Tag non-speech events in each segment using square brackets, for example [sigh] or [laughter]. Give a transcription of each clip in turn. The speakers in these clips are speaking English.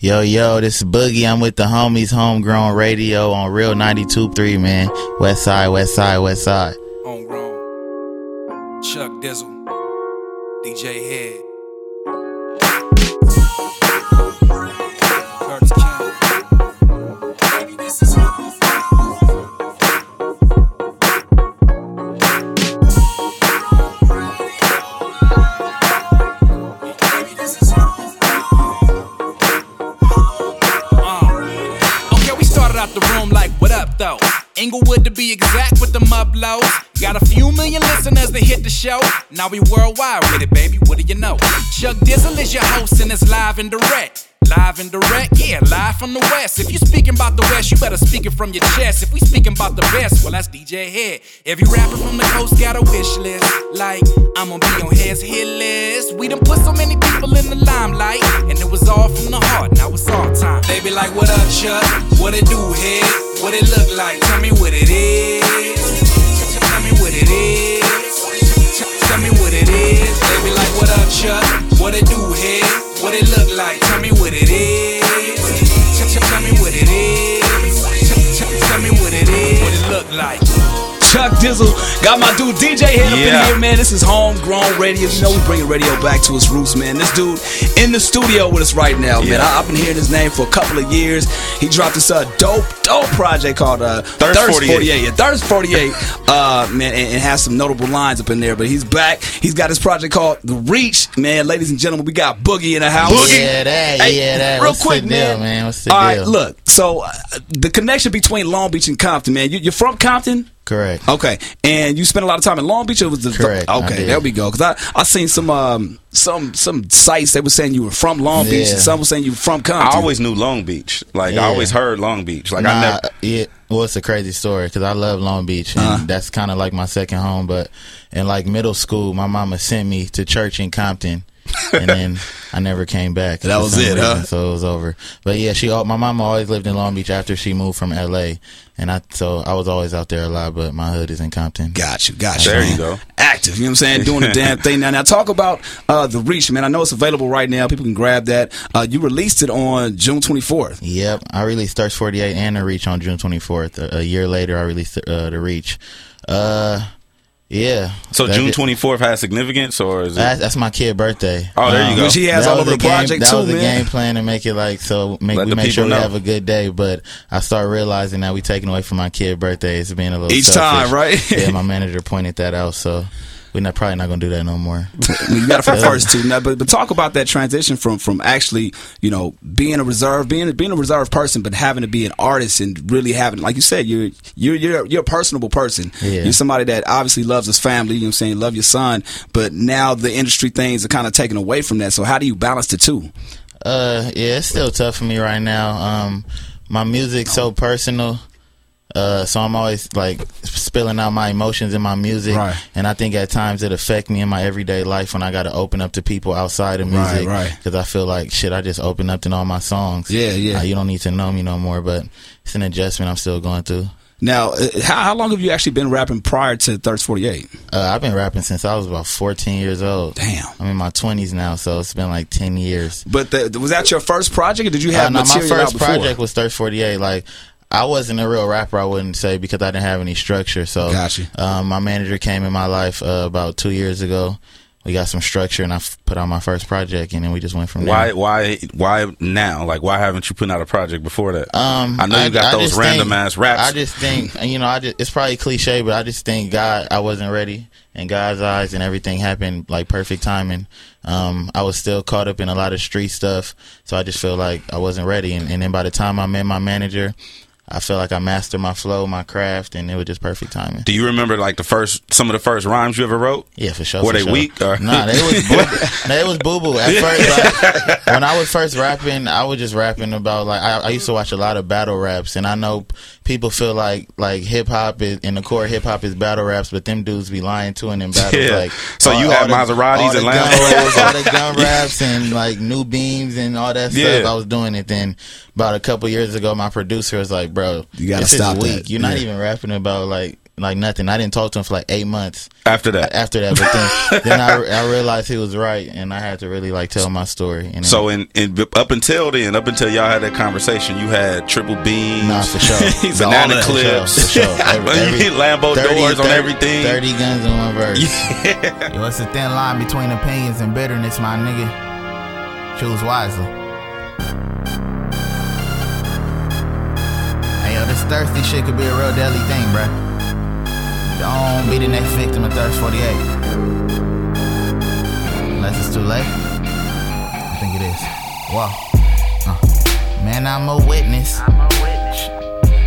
Yo, yo, this is Boogie. I'm with the homies Homegrown Radio on Real 92.3, man. West side, west side, west side. Homegrown. Chuck Dizzle. DJ Head. Exact with the mublos. Got a few million listeners that hit the show. Now we worldwide with it, baby. What do you know? Chuck Dizzle is your host and it's live and direct. Live and direct, yeah, live from the west. If you speaking about the west, you better speak it from your chest. If we speaking about the best, well that's DJ Head. Every rapper from the coast got a wish list. Like I'm gonna be on his hit list. We done put so many people in the limelight, and it was all from the heart. Now it's all time. Be like, what up, Chuck? What it do, head? What it look like? Tell me what it is. Tell me what it is. Tell me what it is. They be like, what up, Chuck? What it do, head? What it look like? Tell me what it is. Tell me what it is. Tell me what it is. What it look like? Chuck Dizzle. Got my dude DJ Head up Yeah. in here, man. This is homegrown radio. You know we bringing radio back to its roots, man. This dude in the studio with us right now, man. Yeah. I, I've been hearing his name for a couple of years. He dropped this uh, dope, dope project called uh, Thirst 48. Yeah, Thirst 48. [laughs] uh, man, and, and has some notable lines up in there. But he's back. He's got his project called The Reach, man. Ladies and gentlemen, we got Boogie in the house. Yeah, that, Hey, yeah, that. Real What's quick, the deal, man. man? What's the All right, deal? look. So uh, the connection between Long Beach and Compton, man. You, you're from Compton. Correct. Okay, and you spent a lot of time in Long Beach. Or was the, Correct, I Okay, there we go. Because I I seen some um some some sites that were saying you were from Long Beach, Yeah. and some were saying you were from Compton. I always knew Long Beach. Like Yeah. I always heard Long Beach. Like nah, I never. yeah. Well, it's a crazy story because I love Long Beach, and Uh-huh. that's kind of like my second home. But in like middle school, my mama sent me to church in Compton, and then I never came back. That was some it, huh? So it was over. But yeah, she. My mama always lived in Long Beach after she moved from L.A. And I, so I was always out there a lot. But my hood is in Compton. Got you, got you. There you go. Active, you know what I'm saying? Doing the damn [laughs] thing now. Now talk about uh, the reach, man. I know it's available right now. People can grab that. Uh, you released it on June 24th. Yep, I released Thirst 48 and The Reach on June 24th. A, a year later, I released uh, The Reach. Uh, yeah. So That- June twenty fourth has significance, or is it? That's, that's my kid birthday. Oh, there you um, go. Which he has all was over the a game- project that too, was the game plan to make it like so. Make Let we make sure people we have a good day. But I started realizing that we taking away from my kid birthday. It's being a little Each selfish. time, right? yeah, my [laughs] manager pointed that out. So we're not probably not gonna do that no more. [laughs] you got it for the first two. Now, but, but talk about that transition from from actually, you know, being a reserve, being being a reserved person, but having to be an artist and really having, like you said, you're you're you're, you're a personable person. Yeah. You're somebody that obviously loves his family. You know, what I'm saying, love your son, but now the industry things are kind of taken away from that. So how do you balance the two? Uh, yeah, it's still tough for me right now. Um, my music's so personal. Uh, so I'm always like spilling out my emotions in my music, Right. and I think at times it affect me in my everyday life when I got to open up to people outside of Right, music, right. Because I feel like shit, I just opened up in all my songs. Yeah, yeah. Uh, you don't need to know me no more, but it's an adjustment I'm still going through. Now, uh, how, how long have you actually been rapping prior to Thirst 48? Uh, I've been rapping since I was about 14 years old. Damn. I'm in my 20s now, so it's been like 10 years. But the, was that your first project, or did you have Uh, no, my first project was Thirst 48. Like, I wasn't a real rapper, I wouldn't say, because I didn't have any structure. So, Gotcha. um, my manager came in my life uh, about two years ago. We got some structure, and I f- put out my first project, and then we just went from why? there. Why? Why Why now? Like, why haven't you put out a project before that? Um, I know you got those just random think- ass raps. I just think, you know, I just, it's probably cliche, but I just think God, I wasn't ready in God's eyes, and everything happened like perfect timing. Um, I was still caught up in a lot of street stuff, so I just feel like I wasn't ready. And, and then by the time I met my manager, I felt like I mastered my flow, my craft, and it was just perfect timing. Do you remember like the first some of the first rhymes you ever wrote? Yeah, for sure. Were for they sure. weak, or- Nah, they was [laughs] boo- they was boo boo. At first, like, [laughs] when I was first rapping, I was just rapping about like I, I used to watch a lot of battle raps, and I know people feel like like hip hop is in the core hip hop is battle raps, but them dudes be lying too in them battles. Yeah. Like, So you had the- Maseratis all the and Lambos. all the [laughs] gun raps, and like new beams and all that stuff. Yeah. I was doing it. Then about a couple years ago, my producer was like, "Bro, You gotta this stop is weak. that. You're not even rapping about like." Like nothing. I didn't talk to him for like eight months After that, after that. But then, [laughs] then I, I realized he was right, and I had to really like tell my story. And so in, in up until then, up until y'all had that conversation, you had triple beams, Nah, for sure. [laughs] All banana that. For sure, clips, for sure. [laughs] Every- every- Lambo 30, doors on 30 everything. Thirty guns in one verse. Yo, it's a thin line between opinions and bitterness, my nigga. Choose wisely. Hey, yo, this thirsty shit could be a real deadly thing, bruh. Don't be the next victim of Thirst 48. Unless it's too late. I think it is. Whoa. Uh. Man, I'm a witness. I'm a witness.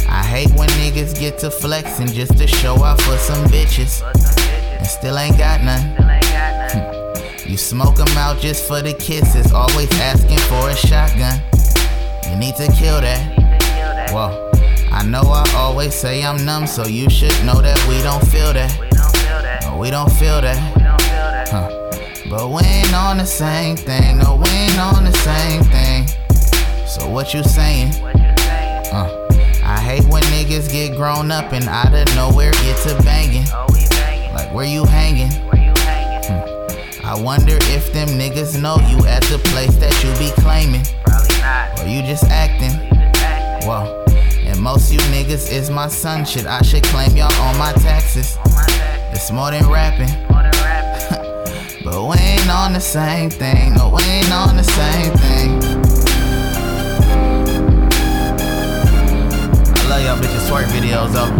I hate when niggas get to flexing just to show off for some bitches. And still ain't got none. [laughs] You smoke 'em out just for the kisses, always asking for a shotgun. You need to kill that. Whoa. I know I always say I'm numb, so you should know that we don't feel that. No, we don't feel that. We don't feel that. Huh. But we ain't on the same thing. No, we ain't on the same thing. So what you saying? Uh, I hate when niggas get grown up and out of nowhere get to banging. Like where you hanging? Hmm. I wonder if them niggas know you at the place that you be claiming. Probably not. Or you just acting. Whoa. Most you niggas is my son. Shit, I should claim y'all on my taxes. It's more than rapping. [laughs] But we ain't on the same thing. No, we ain't on the same thing. I love y'all bitches twerk videos though.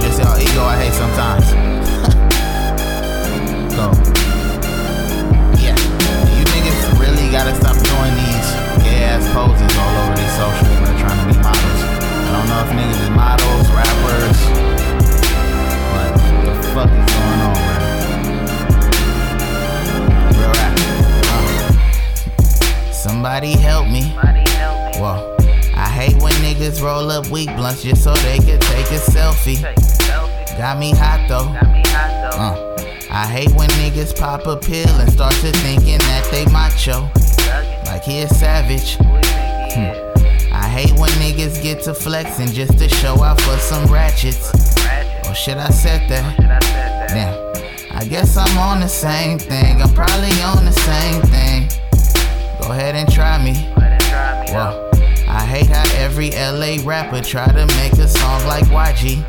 Just y'all ego I hate sometimes. [laughs] so, yeah. You niggas really gotta stop doing these gay ass poses all over these socials, models. I don't know if niggas is models, rappers. What the fuck is going on, man? Real rap. Uh. Somebody help me. Whoa. I hate when niggas roll up weak blunts just so they can take a selfie. Got me hot though. Uh. I hate when niggas pop a pill and start to thinking that they macho. Like he a savage. Hmm. I hate when niggas get to flexing just to show off for some ratchets. Oh shit, I said that. Damn. I guess I'm on the same thing. I'm probably on the same thing. Go ahead and try me. Whoa. I hate how every LA rapper try to make a song like YG.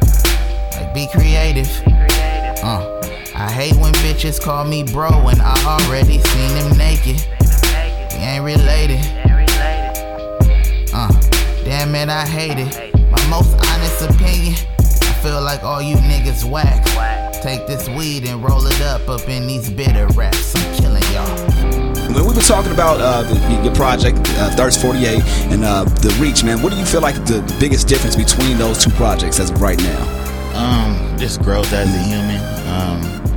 Like be creative. Uh. I hate when bitches call me bro when I already seen him naked. We ain't related. Damn it, I hate it. My most honest opinion. I feel like all you niggas whack. Take this weed and roll it up up in these bitter raps. I'm killing y'all. When we were talking about uh, the, your project, uh, Thirst 48, and uh, the Reach, man, what do you feel like the, the biggest difference between those two projects as of right now? Um, just growth as a human. Um,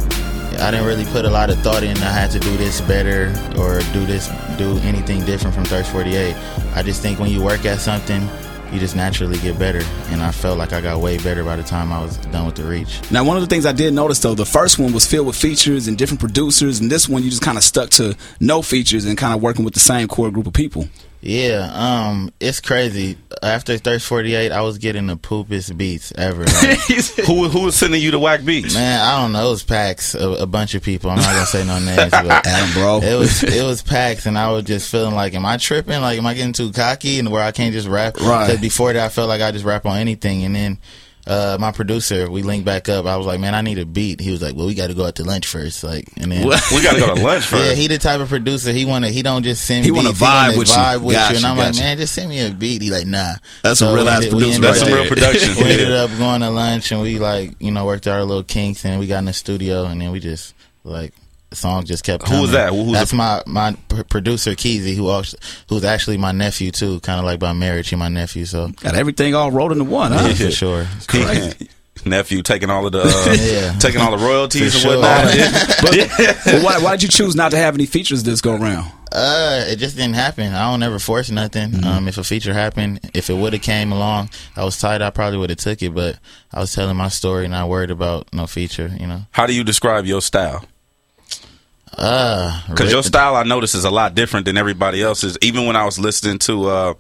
I didn't really put a lot of thought in. I had to do this better or do this, do anything different from Thirst 48. I just think when you work at something, you just naturally get better. And I felt like I got way better by the time I was done with the reach. Now, one of the things I did notice though, the first one was filled with features and different producers, and this one you just kind of stuck to no features and kind of working with the same core group of people. Yeah, um, it's crazy. After Thirst 48, I was getting the poopest beats ever. Like, [laughs] who who was sending you the whack beats? man, I don't know. It was packs, a, a bunch of people. I'm not gonna say no [laughs] names, but Adam, bro. it was it was packs, and I was just feeling like, am I tripping? Like, am I getting too cocky and where I can't just rap? Right. 'Cause before that, I felt like I just rap on anything, and then. Uh, my producer, we linked back up. I was like, "Man, I need a beat." He was like, "Well, we got to go out to lunch first. Like, and then [laughs] we gotta go to lunch [laughs] first. yeah, he the type of producer. He wanna he don't just send He wanna vibe with you. vibe with Gotcha, you. And I'm gotcha. like, man, just send me a beat. He like, nah. That's a real ass producer That's up- some real production. We ended up going to lunch and we like you know worked out our little kinks and we got in the studio and then we just like song just kept. Who was coming. that? Who's That's the- my my producer Keezy, who also, who's actually my nephew too, kind of like by marriage. He my nephew, so Got everything all rolled into one, huh? yeah, for sure. [laughs] Nephew taking all of the uh, [laughs] Yeah. taking all the royalties For and sure. whatnot. [laughs] But why, why did you choose not to have any features this go round? Uh, it just didn't happen. I don't ever force nothing. Mm-hmm. Um, if a feature happened, if it would have came along, I was tight. I probably would have took it. But I was telling my story, not worried about no feature. You know. How do you describe your style? Uh, Because your style, I notice, is a lot different than everybody else's. Even when I was listening to, uh,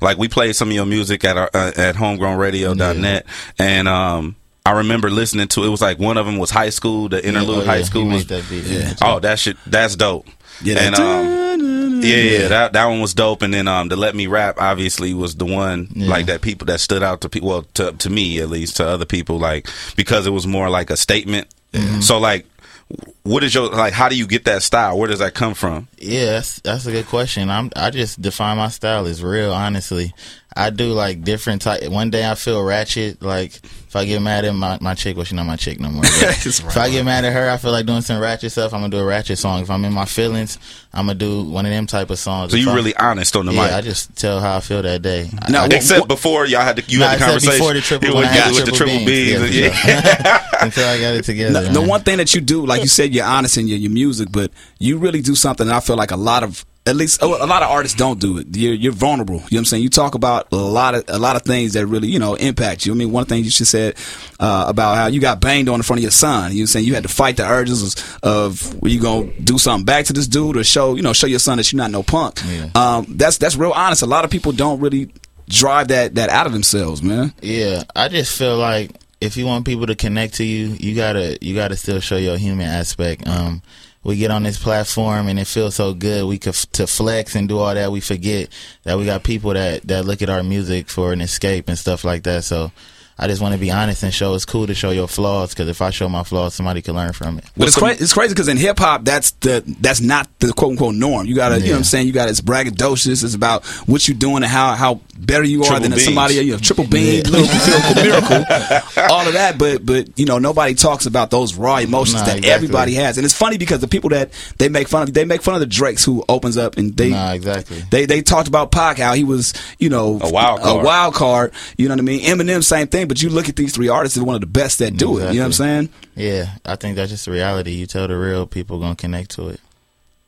like, we played some of your music at our, uh, at homegrownradio.net, and um, I remember listening to it was like one of them was high school, the interlude Oh, high he school. was- that beat. Yeah. Oh, that shit, that's dope. Yeah, and um, yeah, yeah, that that one was dope. And then um, the Let Me Rap obviously was the one Yeah. like that people that stood out to people. Well, to to me at least, to other people, like because it was more like a statement. So like, what is your like? How do you get that style? Where does that come from? Yeah, that's that's a good question. I'm I just define my style as real. Honestly, I do like different type. One day I feel ratchet. Like if I get mad at my my chick, well she's not my chick no more. but [laughs] if I get mad at her, I feel like doing some ratchet stuff. I'm gonna do a ratchet song. If I'm in my feelings, I'm gonna do one of them type of songs. So If you I'm- really honest on the yeah, mic. I just tell how I feel that day. I- Now, I, what- Except before y'all had the, you Nah, had the conversation before the triple- It when was- I with the the triple triple beans. beans. Yeah, Yeah. [laughs] until I got it together. The, the one thing that you do, like you said, you're honest in your, your music, but you really do something that I feel like a lot of at least a lot of artists don't do it. You're, you're vulnerable. You know what I'm saying? You talk about a lot of a lot of things that really you know impact you. I mean, one thing you just said uh, about how you got banged on in front of your son. You know, what I'm saying you had to fight the urges of, of were you gonna do something back to this dude or show you know show your son that you're not no punk. Yeah. Um, that's that's real honest. A lot of people don't really drive that that out of themselves, man. Yeah, I just feel like if you want people to connect to you, you gotta you gotta still show your human aspect. Um, we get on this platform and it feels so good. We could to flex and do all that. We forget that we got people that that look at our music for an escape and stuff like that. So. I just want to be honest and show it's cool to show your flaws because if I show my flaws, somebody can learn from it. But it's, cra- it's crazy because in hip hop, that's the that's not the quote unquote norm. You gotta, you know what I'm saying? You got it's braggadocious. It's about what you're doing and how how better you are than beans. somebody. You know, triple bean, little miracle, miracle, all of that. But but you know, nobody talks about those raw emotions Nah, that exactly. everybody has. And it's funny because the people that they make fun of, they make fun of the Drakes who opens up and they Nah, exactly. they they talked about Pac how he was you know A wild a wild card. You know what I mean? Eminem, same thing. But you look at these three artists, they're one of the best that do it. You know what I'm saying? Yeah, I think that's just the reality. You tell the real, people gonna connect to it.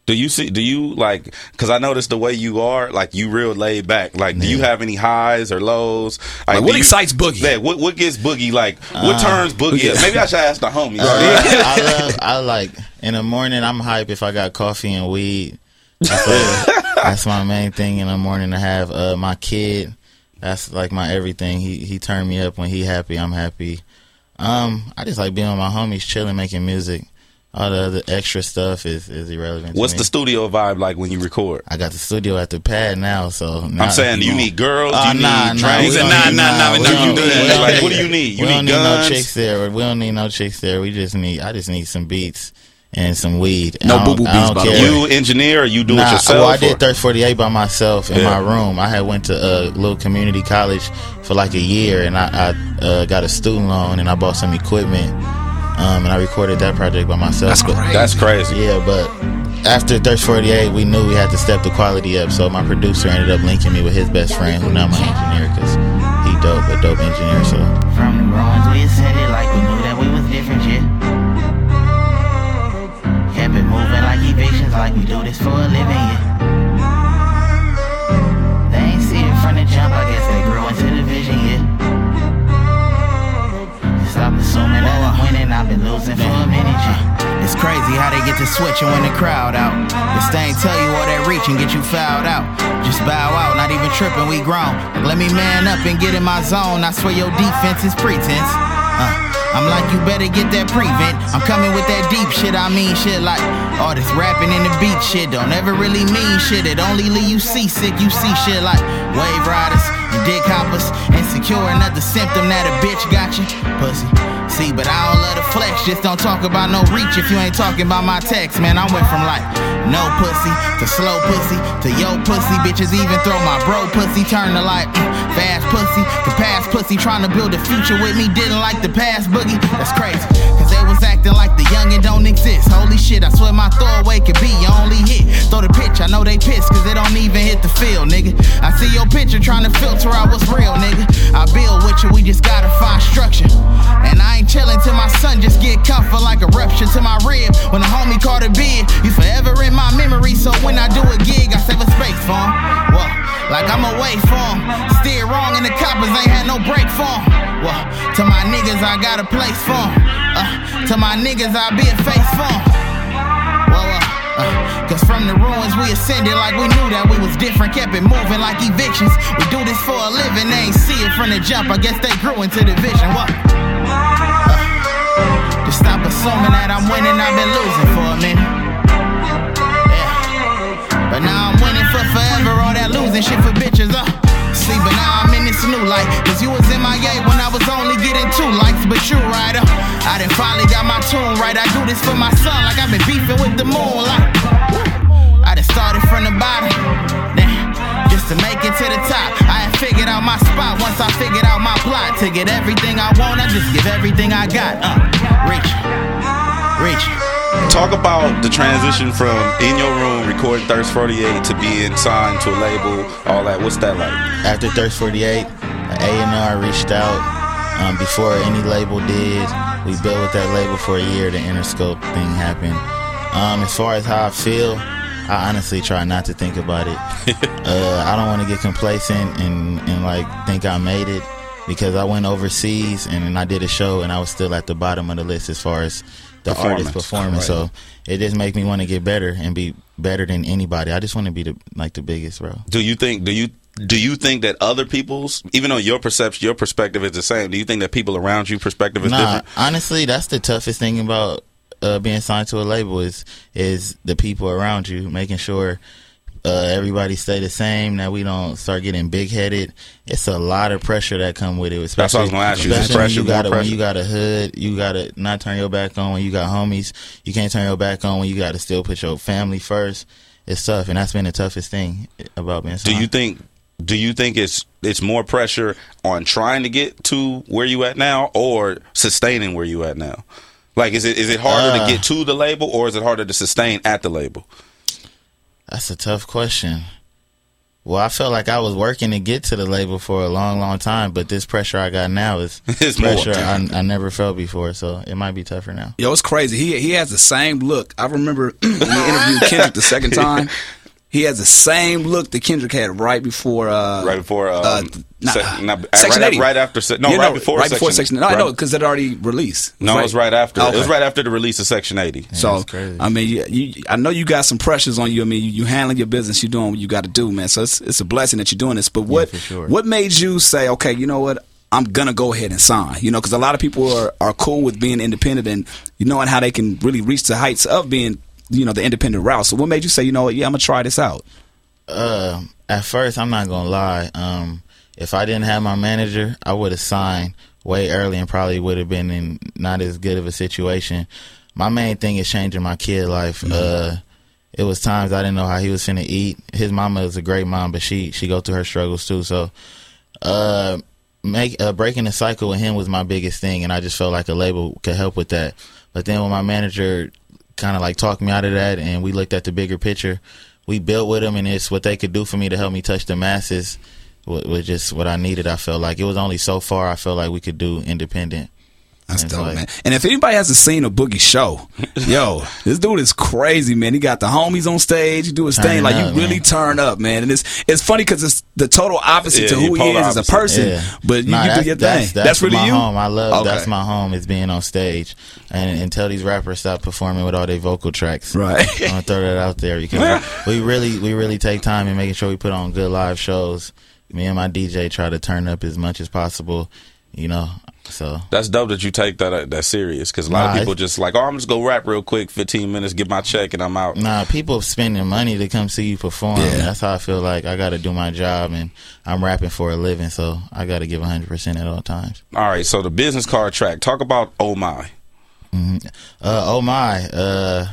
Do you see? Do you like? Because I noticed the way you are, like you real laid back. Like, do you have any highs or lows? Like, do what you- excites Boogie? Yeah, what what gets Boogie? Like, Uh, what turns Boogie? up? Maybe I should ask the homies. I love. I like in the morning. I'm hype if I got coffee and weed. That's, like- [laughs] that's my main thing in the morning to have. Uh, my kid. That's like my everything. He he turned me up when he happy. I'm happy. Um, I just like being with my homies, chilling, making music. All the other extra stuff is is irrelevant. What's to the studio vibe like when you record? I got the studio at the pad now, so now I'm saying, do you need girls? Do Uh, you nah, need nah, drinks? don't Nah, need- nah, nah, we we don't don't- do that. Like, what do you need? You we don't need need guns? no chicks there. We don't need no chicks there. We just need. I just need some beats and some weed. No boo-boo beats, by the way. You engineer or you do Nah, it yourself? well, I or- did Thirst 48 by myself in Yeah. my room. I had went to a little community college for like a year, and I, I uh, got a student loan, and I bought some equipment, um, and I recorded that project by myself. That's But- great. That's crazy. yeah, but after Thirst 48, we knew we had to step the quality up. So my producer ended up linking me with his best friend, who now my engineer, because he dope, a dope engineer. So From the ruins we ascended like we knew that we was different, yeah. Like we do this for a living, yeah. They ain't see it from the jump, I guess they grew into the vision, yeah. Stop assuming that I'm winning, I've been losing for a minute, yeah. It's crazy how they get to switch and win the crowd out. This thing tell you all that reach and get you fouled out. Just bow out, not even tripping, we grown. Let me man up and get in my zone. I swear your defense is pretense. Uh, I'm like, you better get that prevent. I'm coming with that deep shit. I mean shit like all this rapping in the beat shit don't ever really mean shit. It only leave you seasick. You see shit like wave riders and dick hoppers. Insecure, another symptom that a bitch got you. Pussy. See, but I don't flex. Just don't talk about no reach if you ain't talking about my text, man. I went from like no pussy to slow pussy to yo pussy. Bitches even throw my bro pussy. Turn to like mm, fast pussy to past pussy. Trying to build a future with me. Didn't like the past boogie. That's crazy. Was acting like the youngin' don't exist. Holy shit, I swear my throwaway could be your only hit. Throw the pitch, I know they pissed cause they don't even hit the field, nigga. I see your picture trying to filter out what's real, nigga. I build with you, we just gotta find structure. And I ain't chillin' till my son just get comfort like a rupture to my rib. When a homie called a bid, you forever in my memory. So when I do a gig, I save a space for him. Like I'm away from him. Steer wrong and the coppers ain't had no break for him. Whoa, to my niggas, I got a place for him. Uh, to my niggas, I be a face for him. Whoa, whoa. Uh, Cause from the ruins we ascended like we knew that we was different, kept it moving like evictions. We do this for a living, they ain't see it from the jump. I guess they grew into the vision. What? Just stop assuming that I'm winning, I've been losing for a minute. Yeah. But now I'm winning for forever, all that losing shit for bitches, uh. See, but now I'm in this new light. Cause you was in my MIA when I was only getting two likes, but you right up. I done finally got my tune right. I do this for my son, like I've been beefing with the moonlight. I done started from the bottom. Then, just to make it to the top. I had figured out my spot once I figured out my plot. To get everything I want, I just give everything I got. Uh, reach, reach. Talk about the transition from in your room recording Thirst 48 to being signed to a label, all that. What's that like? After Thirst 48, A&R reached out um, before any label did. We built with that label for a year. The Interscope thing happened. Um, as far as how I feel, I honestly try not to think about it. [laughs] uh, I don't want to get complacent and, and like think I made it because I went overseas and I did a show and I was still at the bottom of the list as far as the artist performance. So it just make me want to get better and be better than anybody. I just want to be the like the biggest, bro. Do you think? Do you? Do you think that other people's, even though your perception, your perspective is the same, do you think that people around you perspective is Nah, different? honestly, that's the toughest thing about uh, being signed to a label is is the people around you, making sure uh, everybody stay the same. That we don't start getting big headed. It's a lot of pressure that come with it. That's what I was gonna ask you. Is it especially when pressure, you got when you got a hood, you gotta not turn your back on when you got homies. You can't turn your back on when you got to still put your family first. It's tough, and that's been the toughest thing about being. Do you think? Do you think it's it's more pressure on trying to get to where you at now, or sustaining where you at now? Like, is it is it harder Uh. to get to the label, or is it harder to sustain at the label? That's a tough question. Well, I felt like I was working to get to the label for a long, long time, but this pressure I got now is [laughs] It's pressure I, I never felt before, so it might be tougher now. Yo, it's crazy. He he has the same look. I remember [clears throat] when we interviewed Kendrick the second [laughs] time. He has the same look that Kendrick had right before. Uh, Right before, um, uh, nah, se- not- Section right, 80. right after, se- no, You right know, before, right before section. section. No, I right- know because it already released. No, it was right after. It was right after the release of Section 80. So crazy. I mean, you, you, I know you got some pressures on you. I mean, you, you handling your business, you doing what you got to do, man. So it's it's a blessing that you're doing this. But what for sure. what made you say, okay, you know what? I'm gonna go ahead and sign. You know, because a lot of people are are cool with being independent and you knowing how they can really reach the heights of being, you know, the independent route. So what made you say, you know? Yeah, I'm gonna try this out. Uh, at first, I'm not gonna lie. Um, if I didn't have my manager, I would have signed way early and probably would have been in not as good of a situation. My main thing is changing my kid life. Uh, it was times I didn't know how he was gonna eat. His mama is a great mom, but she she go through her struggles too. So, uh, make uh, breaking the cycle with him was my biggest thing, and I just felt like a label could help with that. But then when my manager kind of like talked me out of that, and we looked at the bigger picture, we built with them, and it's what they could do for me to help me touch the masses. wa- Was just what I needed. I felt like it was only so far I felt like we could do independent. That's And dope, like- man. And if anybody hasn't seen a Boogie show, [laughs] yo, this dude is crazy, man. He got the homies on stage. He do his thing like you up, really man. turn up, man. And it's it's funny because it's the total opposite Yeah, to who he is as a person. Yeah. But you, Nah, you do that's, your that's, thing. That's, really my you. home. I love Okay. that's my home is being on stage and until these rappers stop performing with all their vocal tracks. Right. I'm gonna throw that out there because [laughs] we really we really take time in making sure we put on good live shows. Me and my DJ try to turn up as much as possible. You know, so That's dope that you take that uh, that serious because a lot Nah, of people just like, oh, I'm just go rap real quick, 15 minutes, get my check, and I'm out. nah, people spending money to come see you perform. Yeah. That's how I feel like I got to do my job and I'm rapping for a living, so I got to give 100 percent at all times. All right, so the business card track. Talk about Oh My. Uh, oh my. Uh,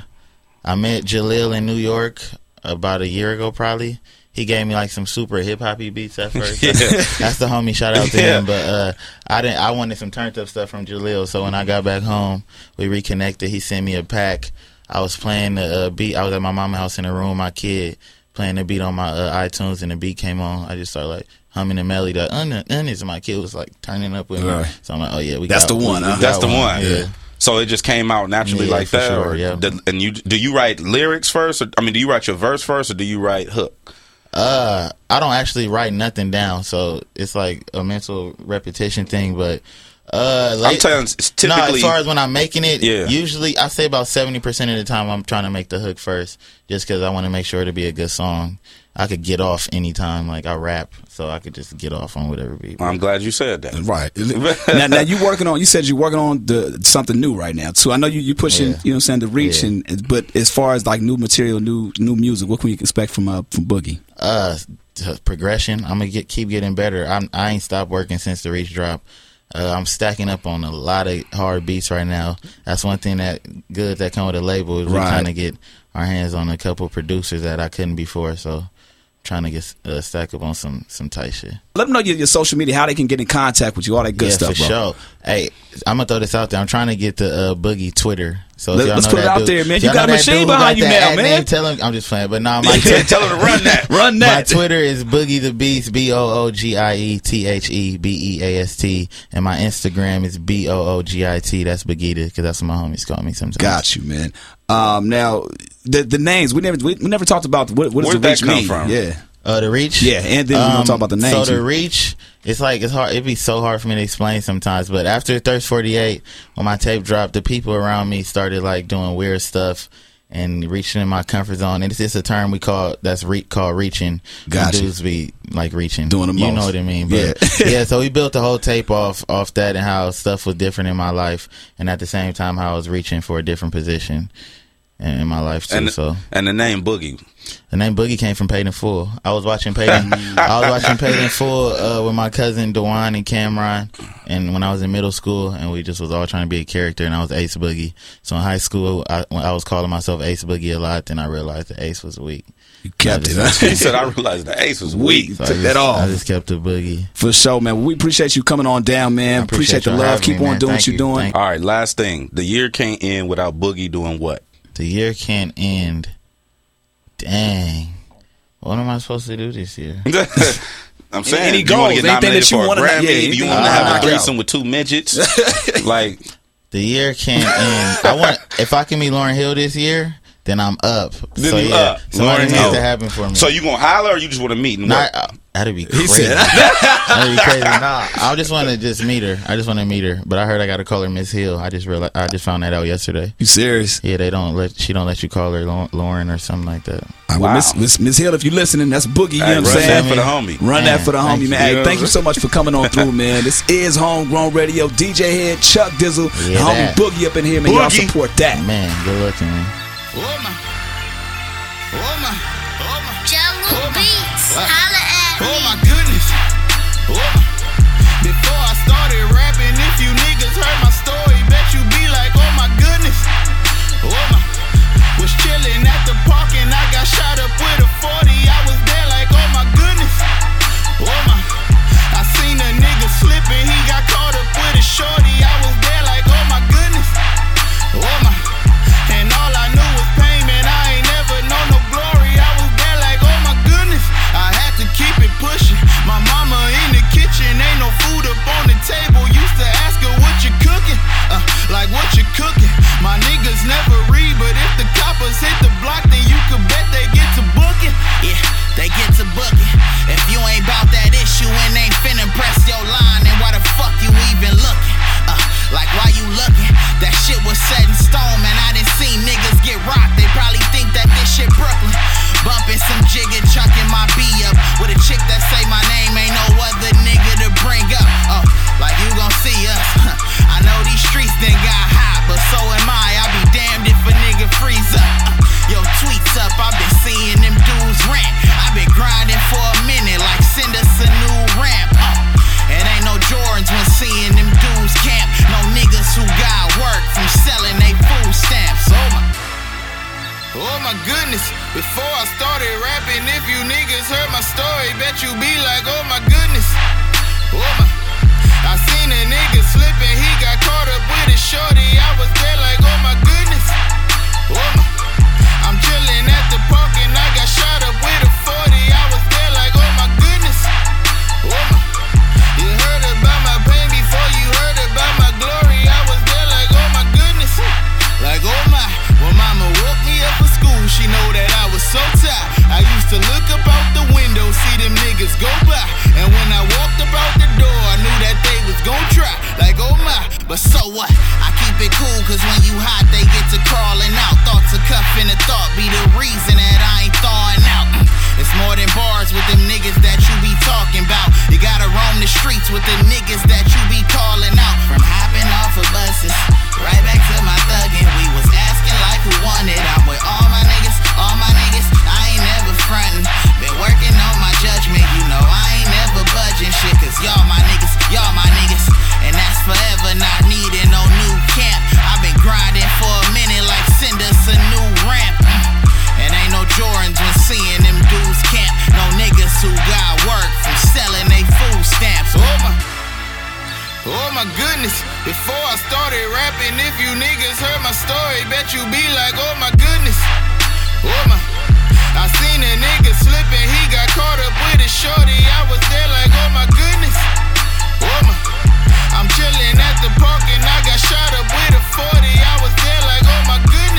I met Jahlil in New York about a year ago, probably. He gave me like some super hip hoppy beats at first. [laughs] Yeah. That's the homie. Shout out to Yeah. him. But uh, I didn't. I wanted some turned up stuff from Jahlil. So when I got back home, we reconnected. He sent me a pack. I was playing the uh, beat. I was at my mama's house in the room. My kid playing the beat on my uh, iTunes, and the beat came on. I just started like humming the melody. The un, and my kid was like turning up with me. Right. So I'm like, oh yeah, we That's got, the one, we- we huh? got That's the one. Yeah. So it just came out naturally Yeah, like for that. sure, yeah. did- and you do you write lyrics first? Or, I mean, do you write your verse first, or do you write hook? Uh, I don't actually write nothing down, so it's like a mental repetition thing. But uh, I'm late- telling it's no, as far as when I'm making it, Yeah. usually I say about seventy percent of the time I'm trying to make the hook first, just because I want to make sure to be a good song. I could get off anytime. Like I rap, so I could just get off on whatever beat. I'm glad you said that. Right [laughs] now, now you working on. You said you're working on the something new right now too. I know you you pushing. Yeah. You know, what I'm saying the reach Yeah. and but as far as like new material, new new music, what can we expect from uh from Boogie? Uh progression. I'm gonna get keep getting better. I'm I ain't stopped working since the reach drop. Uh, I'm stacking up on a lot of hard beats right now. That's one thing that good that come with a label is we Right. trying to get our hands on a couple producers that I couldn't before. So trying to get uh, stack up on some some tight shit. Let them know your, your social media, how they can get in contact with you, all that good yeah, stuff, for bro. sure. Hey, I'm gonna throw this out there. I'm trying to get the uh, Boogie Twitter. So Let, let's put it out dude- there, man. You got a machine behind got you now, man. name, tell him I'm just playing. But now nah, my [laughs] Tell [laughs] her to run that. Run that. My. Twitter is Boogie the Beast, B O O G I E T H E B E A S T, and my Instagram is B O O G I T. That's Bagita because that's what my homies call me sometimes. Got you, man. Um, now the the names we never we, we never talked about what, what does the that reach come mean? from? Yeah, Uh, the reach. Yeah, and then we're gonna talk about the names. So the reach, it's like it's hard. It'd be so hard for me to explain sometimes. But after Thirst Forty Eight, when my tape dropped, the people around me started like doing weird stuff and reaching in my comfort zone. And it's just a term we call that's re- called reaching. Gotcha. Dudes be like reaching, Doing the most. You know what I mean? But Yeah. [laughs] yeah. So we built the whole tape off off that and how stuff was different in my life, and at the same time how I was reaching for a different position in in my life too. And, so and the name Boogie. the name Boogie came from Paid in Full. I was watching Paid in, [laughs] I was watching Paid in Full uh, with my cousin Dewan and Cameron, and when I was in middle school, and we just was all trying to be a character, and I was Ace Boogie. So in high school, I, I was calling myself Ace Boogie a lot. Then I realized that Ace was weak. you kept it. Huh? [laughs] He said, I realized the ace was weak. So I Took just, that off. I just kept the Boogie. For sure, man. We appreciate you coming on down, man. I appreciate Appreciate, the love. Keep me, on man. doing what you're you. doing. Thank All right, last thing. The year can't end without Boogie doing what? The year can't end. Dang. What am I supposed to do this year? [laughs] I'm saying, any you want to goals? get Anything that you for wanna- Grammy? yeah, you want to wanna have a threesome with two midgets? [laughs] like, The year can't end. I want if I can meet Lauryn Hill this year, then I'm up. Then so you yeah, up. something Lauryn needs Hill. to happen for me. so you gonna holler or you just want to meet and Not, work? uh, that'd be crazy. said- [laughs] that'd be crazy. Nah, I just want to just meet her. I just want to meet her. But I heard I got to call her Miss Hill. I just realized. I just found that out yesterday. You serious? Yeah, they don't let she don't let you call her Lauryn or something like that. All right, well, Miss, Miss, Miss Hill, if you're listening, that's Boogie. You Hey, know what I'm run saying? that for the homie. Run that for the thank homie, you. man. Hey, thank you so much for coming on through, man. This is Homegrown Radio. DJ Head, Chuck Dizzle, Yeah, and homie that. Boogie up in here, man. Y'all support that. Man, good looking. Man. Woman. Woman. Woman. Jahlil Beats, holla at Oh me. my goodness. Woman. Before I started rapping, if you niggas heard my story, bet you be like, oh my goodness. Oh Woman. Was chilling at the park and I got shot up with a 40. You be like, oh my goodness. Before I started rapping, if you niggas heard my story, bet you be like, oh my goodness. Oh my. I seen a nigga slipping, he got caught up with a shorty. I was there like, oh my goodness. Oh my. I'm chilling at the park and I got shot up with a 40. I was there like, oh my goodness.